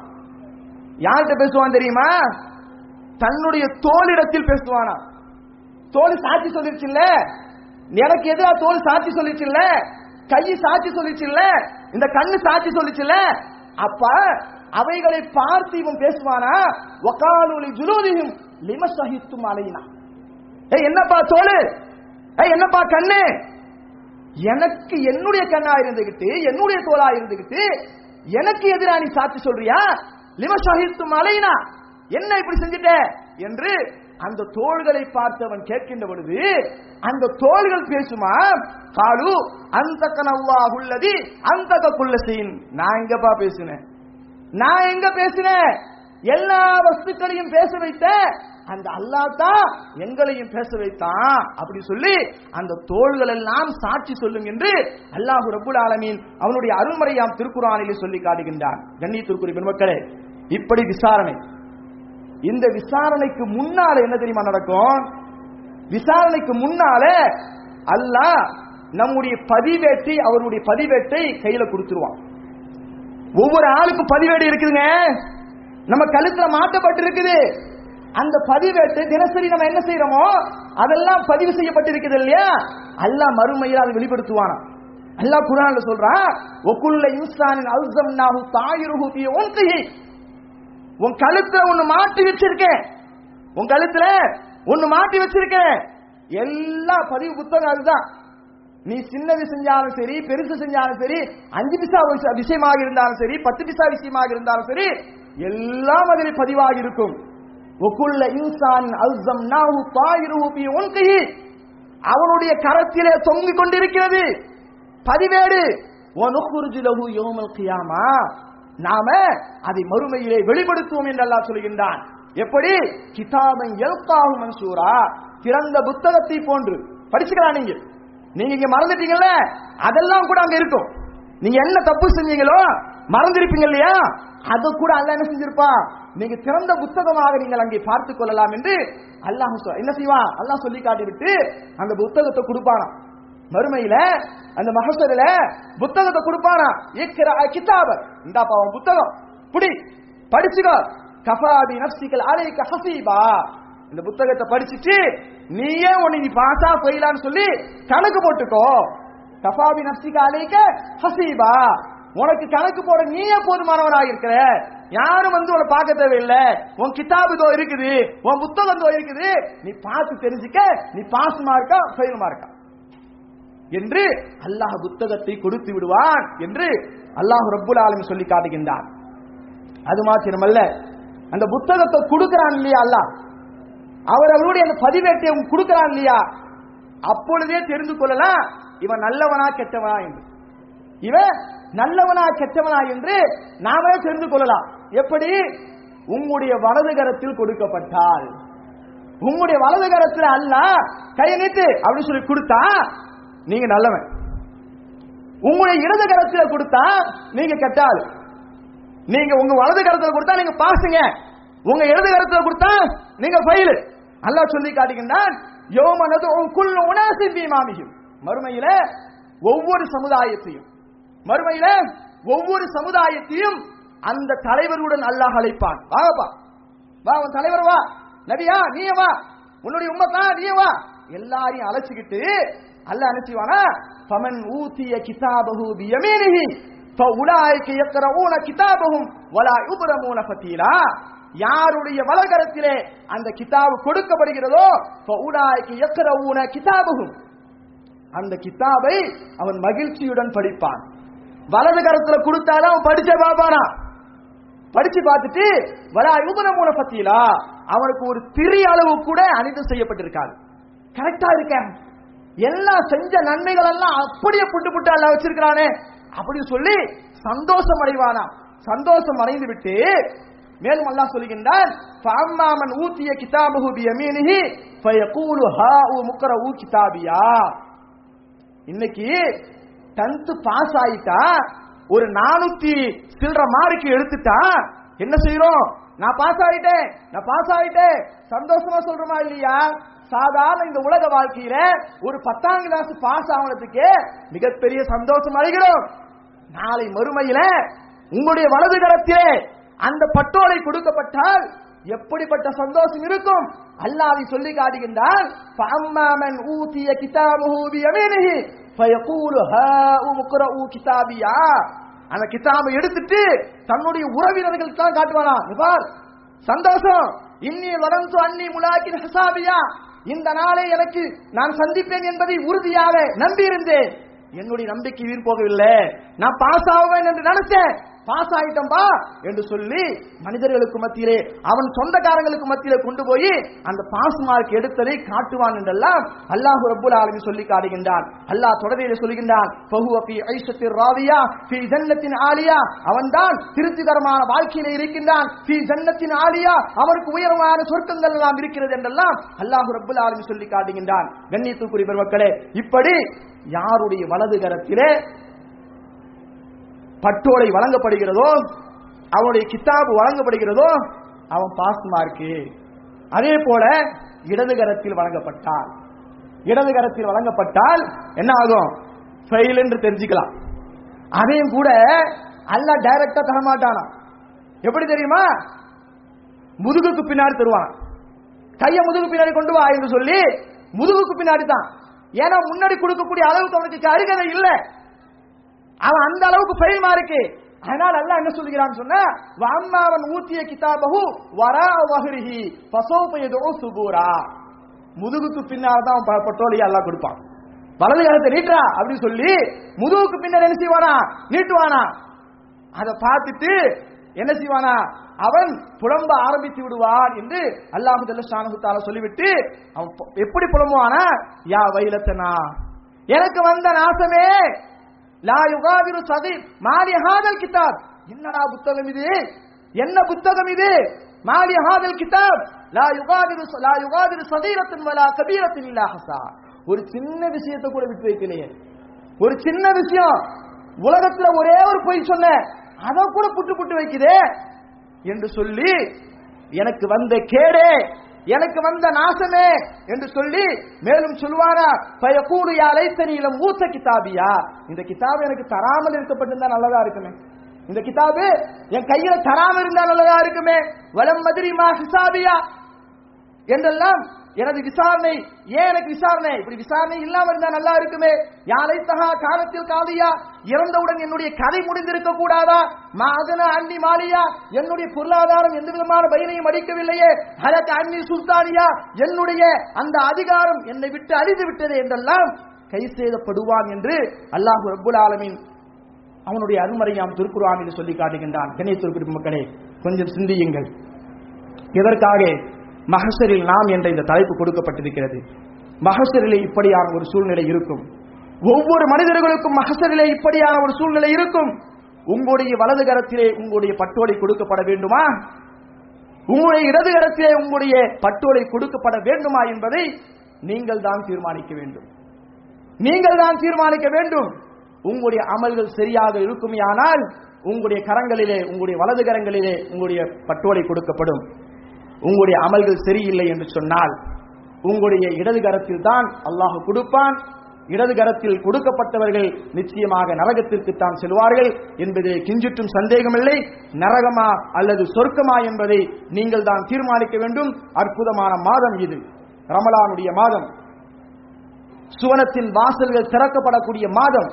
Speaker 2: யார்கிட்ட பேசுவான் தெரியுமா தன்னுடைய தோளிடத்தில் பேசுவானா? தோல் சாட்சி சொல்லிருச்சுல்ல எனக்கு எதிராக தோல் சாட்சி சொல்லிச்சுல்ல கை சாட்சி சொல்லிச்சுல்ல இந்த கண்ணு சாட்சி சொல்லிச்சுல்ல அப்ப அவைகளை பார்த்து இவன் பேசுவானா? வகாலுலி ஜுலூதிஹிம் லிம சகித்தும் அலையினா ஏய் என்னப்பா தோலு ஏய் என்னப்பா கண்ணு? எனக்கு என்னுடைய கண்ணா இருந்துகிட்டு என்னுடைய தோலா இருந்துகிட்டு எனக்கு எதிரா நீ சாட்சி சொல்றியா? லிம சகித்தும் அலையினா என்ன இப்படி செஞ்சுட்ட? என்று அந்த தோள்களை பார்த்தவன் கேட்கின்ற பொழுது அந்த தோள்கள் பேசுமா? காலு அந்த கனவாகுள்ளதி அந்த குல்லசீன் நான் எங்கப்பா பேசினேன்? நான் எங்க பேசினேன்? எல்லா வஸ்துக்களையும் பேச வைத்த அந்த அல்லாஹ் தான் எங்களையும் பேச வைத்தான். அப்படி சொல்லி அந்த தோள்கள் எல்லாம் சாட்சி சொல்லும் என்று அல்லாஹு ரபுல் ஆலமீன் அவனுடைய அருள்மறையாம் திருக்குறானிலே சொல்லி காட்டுகின்றான். திருக்குறி பெருமக்களே இப்படி விசாரணை இந்த விசாரணைக்கு முன்னால என்ன தெரியுமா நடக்கும்? விசாரணைக்கு முன்னால அல்லாஹ் நம்முடைய பதிவேட்டை அவருடைய பதிவேட்டை கையில கொடுத்துருவான். ஒவ்வொரு ஆளுக்கும் பதிவேடு இருக்குதுங்க. நம்ம கழுத்துல மாட்டப்பட்டு இருக்குது. அந்த பதிவேட்டு தினசரி நம்ம என்ன செய்யறோமோ அதெல்லாம் பதிவு செய்யப்பட்டிருக்குது இல்லையா? அல்லாஹ் மறுமையில் அதை வெளிப்படுத்துவானா? அல்லாஹ் குரான்ல சொல்றான் ஒக்குள்ள இன்சானின் அல்சம்னாஹு தாயிருஹு ஃபீ உன்கிஹி உன் கழுத்துல ஒண்ணு மாட்டி வச்சிருக்கேன். உன் கழுத்துல ஒண்ணு மாட்டி வச்சிருக்கேன். எல்லா பதிவு புத்தகம் அதுதான். நீ சின்னது செஞ்சாலும் சரி பெருசு செஞ்சாலும் சரி அஞ்சு பிசா விஷயமாக இருந்தாலும் சரி பத்து பிசா விஷயமாக இருந்தாலும் சரி எல்லாம் அதில் பதிவாக இருக்கும். ஒக்குள்ள இன்சான் அல்சம் நாவு தாயிருஹு ஃபீ உன்கிஹி. அவனுடைய கரத்திலே தொங்கிக் கொண்டிருக்கிறது. பதிவேடு. ஒனுக்குருஜி யோமல் கியாமா. நாம அதை மறுமையிலே வெளிப்படுத்துவோம் என்று அல்லாஹ் சொல்கின்றான். எப்படி? கிதாபன் எல்காஹு மன்சூரா. திறந்த புத்தகத்தை போன்று. படிச்சுக்கலாம் நீங்க. நீங்க இங்க மறந்துட்டீங்கல்ல? அதெல்லாம் கூட அங்க இருக்கும். நீங்க என்ன தப்பு செஞ்சீங்களோ மறந்திருப்பீங்க இல்லையா? அது கூட அல்ல என்ன செஞ்சிருப்பா? நீங்க திறந்த புத்தகமாக நீங்கள் அங்கே பார்த்துக் கொள்ளலாம் என்று அல்லாஹ் என்ன செய்வான்? அல்லாஹ் சொல்லி காட்டிவிட்டு அந்த புத்தகத்தை கொடுப்பானா மறுமையில அந்த மகசரில புத்தகத்தை கொடுப்பானா இக்கிற கிதாப. இந்தாப்பா உன் புத்தகம். புடி படிச்சுக்கோ. கஃபாபி நப்சிகள் அலைக்க ஹசீபா. இந்த புத்தகத்தை படிச்சுட்டு நீயே உன்னை நீ பாசா போயிலான்னு சொல்லி கணக்கு போட்டுக்கோ. கஃபாபி நப்சிக அலைக்க ஹசீபா. உனக்கு கணக்கு போட நீயே போதுமானவராக இருக்கிற. யாரும் வந்து உன்னை பார்க்க தேவையில்லை. உன் கிதாபு இதோ இருக்குது. உன் புத்தகம் இதோ இருக்குது. நீ பார்த்து தெரிஞ்சுக்க. நீ பாசமா இருக்கா ஃபெயிலுமா இருக்கா. என்று அல்லாஹ் புத்தகத்தை கொடுத்து விடுவான் என்று அல்லாஹ் ரப்புல் ஆலமி சொல்லி காட்டுகின்றான். அது மாத்திரமல்ல அந்த புத்தகத்தை கொடுக்கிறான் இல்லையா அல்லாஹ்? அவர் அவருடைய அந்த பதிவேட்டை கொடுக்கிறான் இல்லையா? அப்பொழுதே தெரிந்து கொள்ளலாம் இவன் நல்லவனா கெட்டவனா என்று. இவன் நல்லவனா கெட்டவனா என்று நாமே தெரிந்து கொள்ளலாம் எப்படி? உங்களுடைய வலது கரத்தில் கொடுக்கப்பட்டால். உங்களுடைய வலது கரத்தில் அல்ல கையை நீட்டு அப்படின்னு சொல்லி கொடுத்தா நீங்க நல்லவன். உங்களுடைய இடது கரத்துல கொடுத்தா நீங்க கெட்டால் நீங்க உங்க வலது கரத்துல கொடுத்தா நீங்க பாசுங்க. உங்க இடது கரத்துல கொடுத்தா நீங்க ஃபெயில். அல்லாஹ் சொல்லி காட்டுகின்றான் யோமனது குல் உணாசி பீமாமியும் மறுமையில ஒவ்வொரு சமுதாயத்தையும் மறுமையில ஒவ்வொரு சமுதாயத்தையும் அந்த தலைவருடன் அல்லாஹ் அழைப்பான். வாப்பா வா. உன் தலைவர் வா. நபியா நீ வா. உன்னுடைய உம்மத்தா நீ வா. எல்லாரையும் அழைச்சுக்கிட்டு அல்ல அனுப்பிவானா? பமன் ஊதிய கிதாபஹு பியமீனிஹி ஃபஉலாயிக யக்ரஊன கிதாபகும் வலா யுப்ரமூன ஃபதீலா. யாருடைய வலகரத்திலே அந்த கிதாபு கொடுக்கப்படுகிறதோ ஃபஉலாயிக ஊன கிதாபஹும். அந்த கிதாபை அவன் மகிழ்ச்சியுடன் படிப்பான். வலது கரத்துல கொடுத்தாலும் அவன் படிச்சே பார்ப்பானா? படிச்சு பார்த்துட்டு வலா யுபன பத்தியிலா அவனுக்கு ஒரு திரி அளவு கூட அனிதம் செய்யப்பட்டிருக்காது. கரெக்டா இருக்க எல்லாம் செஞ்ச நன்மைகள் எல்லாம் அப்படியே புட்டு புட்டு அல்ல வச்சிருக்கிறானே. அப்படி சொல்லி சந்தோஷம் அடைவானா? சந்தோஷம் அடைந்து விட்டு மேலும் அல்லாஹ் சொல்லுகின்றான் ஃபஅம்மாமன் ஊத்திய கிதாபஹு பியமீனிஹி ஃபயகூலு ஹாஉ ஊ கிதாபியா. இன்னைக்கு டென்த் பாஸ் ஆயிட்டா ஒரு நானூத்தி சில்லற மார்க்கு எடுத்துட்டா என்ன செய்யறோம் நான் பாஸ் ஆயிட்டேன் நான் பாஸ் ஆயிட்டேன். சந்தோஷமா சொல்றோமா இல்லையா? சாதாரண இந்த உலக வாழ்க்கையில ஒரு பத்தாம் கிளாஸ் பாஸ் ஆனதுக்கு மிகப்பெரிய சந்தோஷம் அடைகிறோம். நாளை மறுமையில உங்களுடைய வலது கரத்திலே அந்த பட்டோலை கொடுக்கப்பட்டால் எப்படிப்பட்ட சந்தோஷம் இருக்கும்? அல்லாஹ் சொல்லி காட்டுகின்றால் ஃபஅம்மாமன் ஊதிய கிதாபஹு பியமீனிஹி ஃபயகூலு ஹாஉம் இக்ரஊ கிதாபியா. அந்த கிதாபை எடுத்துட்டு தன்னுடைய உறவினர்கள் தான் காட்டுவானா? இங்க பார் சந்தோஷம் இன்னி வரந்து அன்னி முலாக்கின் ஹசாபியா. இந்த நாளை எனக்கு நான் சந்திப்பேன் என்பதை உறுதியாக நம்பியிருந்தேன். என்னுடைய நம்பிக்கை வீண் போகவில்லை. நான் பாஸ் ஆவேன் என்று நினைச்சேன் பாஸ் ஆயிட்டம்பா என்று சொல்லி மனிதர்களுக்கு மத்தியிலே அவன் சொந்தக்காரங்களுக்கு மத்தியிலே கொண்டு போய் அந்த பாஸ் மார்க் எடுத்ததை காட்டுவான் என்றெல்லாம் அல்லாஹ் ரப்புல் ஆலமி சொல்லி காட்டுகின்றான். அல்லாஹ் தொடரிலே சொல்கின்றான் பகுவ பி ஐஷத்தின் ராவியா பி ஜன்னத்தின் ஆலியா. அவன்தான் திருப்திகரமான வாழ்க்கையில இருக்கின்றான். பி ஜன்னத்தின் ஆலியா அவருக்கு உயர்வான சொர்க்கங்கள் எல்லாம் இருக்கிறது என்றெல்லாம் அல்லாஹு ரப்புல் ஆலமி சொல்லி காட்டுகின்றான். கண்ணியத்துக்குரிய பெருமக்களே இப்படி யாருடைய வலது கரத்திலே பட்டோலை வழங்கப்படுகிறதோ அவனுடைய கித்தாபு வழங்கப்படுகிறதோ அவன் பாஸ் மார்க்கு அதே போல இடது கரத்தில் வழங்கப்பட்டால். இடது கரத்தில் வழங்கப்பட்டால் என்ன ஆகும்? ஃபெயில் என்று தெரிஞ்சுக்கலாம். அதையும் கூட அல்ல டைரக்டா தர மாட்டானா எப்படி தெரியுமா? முதுகுக்கு பின்னாடி தருவான் கைய முதுகு பின்னாடி கொண்டு வா என்று சொல்லி முதுகுக்கு பின்னாடி தான். ஏன்னா முன்னாடி கொடுக்கக்கூடிய அளவுக்கு அவனுக்கு அருகதை இல்லை. அவன் அந்த அளவுக்கு ஃபெயில் இருக்கு. அதனால் அல்ல என்ன சொல்கிறான்னு சொன்ன வாம்மாவன் ஊத்திய கிதாபஹு வரா வஹ்ரிஹி பசோபயதோ சுபூரா. முதுகுக்கு பின்னால் தான் அவன் பட்டோலியை கொடுப்பான். வலது காலத்தை நீட்டா அப்படின்னு சொல்லி முதுகுக்கு பின்னால் என்ன செய்வானா? நீட்டுவானா? அதை பார்த்துட்டு என்ன செய்வானா? அவன் புலம்ப ஆரம்பித்து விடுவான் என்று அல்லாஹு ஜல்லஷானு சொல்லிவிட்டு அவன் எப்படி புலம்புவானா? யா வைலத்தனா எனக்கு வந்த நாசமே லா யுகாவிரு சதி மாலி ஹாதல் கிதாப் என்னடா புத்தகம் இது என்ன புத்தகம் இது மாலி ஹாதல் கிதாப் லா யுகாதிரு லா யுகாதிரு சதீரத்தின் வலா கபீரத்தின் இல்லா ஹசா ஒரு சின்ன விஷயத்தை கூட விட்டு வைக்கலையே. ஒரு சின்ன விஷயம். உலகத்துல ஒரே ஒரு பொய் சொன்னேன் அதை கூட புட்டு புட்டு வைக்குதே. என்று சொல்லி எனக்கு வந்த கேடே எனக்கு வந்த நாசமே என்று சொல்லி மேலும் சொல்வாரா பயக்கூடு யா லைத்தனியிலும் மூத்த கிதாபியா? இந்த கிதாபு எனக்கு தராமல் இருக்கப்பட்டிருந்தா நல்லதா இருக்குமே? இந்த கிதாபு என் கையில தராமல் இருந்தா நல்லதா இருக்குமே? வலம் மதுரிமா ஹிசாபியா? என்றெல்லாம் எனது விசாரணை ஏன் எனக்கு விசாரணை? இப்படி விசாரணை இல்லாம இருந்தா நல்லா இருக்குமே. யாரை தகா காலத்தில் காலியா இறந்தவுடன் என்னுடைய கதை முடிந்திருக்க கூடாதா? மாதன அண்ணி மாலியா? என்னுடைய பொருளாதாரம் எந்த விதமான பயனையும் அடிக்கவில்லையே ஹரக அண்ணி சுல்தானியா? என்னுடைய அந்த அதிகாரம் என்னை விட்டு அழிந்து விட்டது என்றெல்லாம் கை செய்தப்படுவான் என்று அல்லாஹ் ரபுல் ஆலமின் அவனுடைய அருமறையாம் என்று சொல்லி காட்டுகின்றான். கணேசத்திற்கு மக்களே கொஞ்சம் சிந்தியுங்கள். எதற்காக? மகசரில் நாம் என்ற இந்த தலைப்பு கொடுக்கப்பட்டிருக்கிறது. மகசரிலே இப்படியான ஒரு சூழ்நிலை இருக்கும். ஒவ்வொரு மனிதர்களுக்கும் மகசரிலே இப்படியான ஒரு சூழ்நிலை இருக்கும். உங்களுடைய வலது கரத்திலே உங்களுடைய பட்டோலை கொடுக்கப்பட வேண்டுமா? உங்களுடைய இடது கரத்திலே உங்களுடைய பட்டோலை கொடுக்கப்பட வேண்டுமா என்பதை நீங்கள் தான் தீர்மானிக்க வேண்டும். நீங்கள் தான் தீர்மானிக்க வேண்டும். உங்களுடைய அமல்கள் சரியாக இருக்குமேயானால் உங்களுடைய கரங்களிலே உங்களுடைய வலது கரங்களிலே உங்களுடைய பட்டோலை கொடுக்கப்படும். உங்களுடைய அமல்கள் சரியில்லை என்று சொன்னால் உங்களுடைய இடது கரத்தில் தான் அல்லாஹ் கொடுப்பான். இடது கரத்தில் கொடுக்கப்பட்டவர்கள் நிச்சயமாக நரகத்திற்கு தான் செல்வார்கள் என்பது கிஞ்சிற்றும் சந்தேகமில்லை. நரகமா அல்லது சொர்க்கமா என்பதை நீங்கள் தான் தீர்மானிக்க வேண்டும். அற்புதமான மாதம் இது. ரமலானுடைய மாதம். சுவனத்தின் வாசல்கள் திறக்கப்படக்கூடிய மாதம்.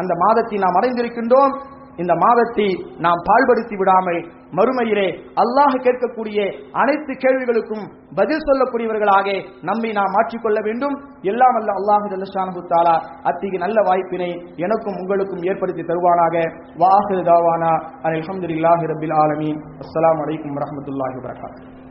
Speaker 2: அந்த மாதத்தை நாம் அடைந்திருக்கின்றோம். இந்த மாதத்தை நாம் பால்படுத்தி விடாமல் மறுமையிலே அல்லாஹ் கேட்கக்கூடிய அனைத்து கேள்விகளுக்கும் பதில் சொல்லக்கூடியவர்களாக நம்மை நாம் மாற்றிக்கொள்ள வேண்டும். எல்லாம் அல்ல அல்லாஹு ஜல்லஷானு தாலா அத்தகைய நல்ல வாய்ப்பினை எனக்கும் உங்களுக்கும் ஏற்படுத்தி தருவானாக. வாஹு தாவானா அல்ஹம்துலில்லாஹி ரபில் ஆலமீன். அஸ்லாம் அலைக்கும் வரமத்துல்லாஹி வரகாத்து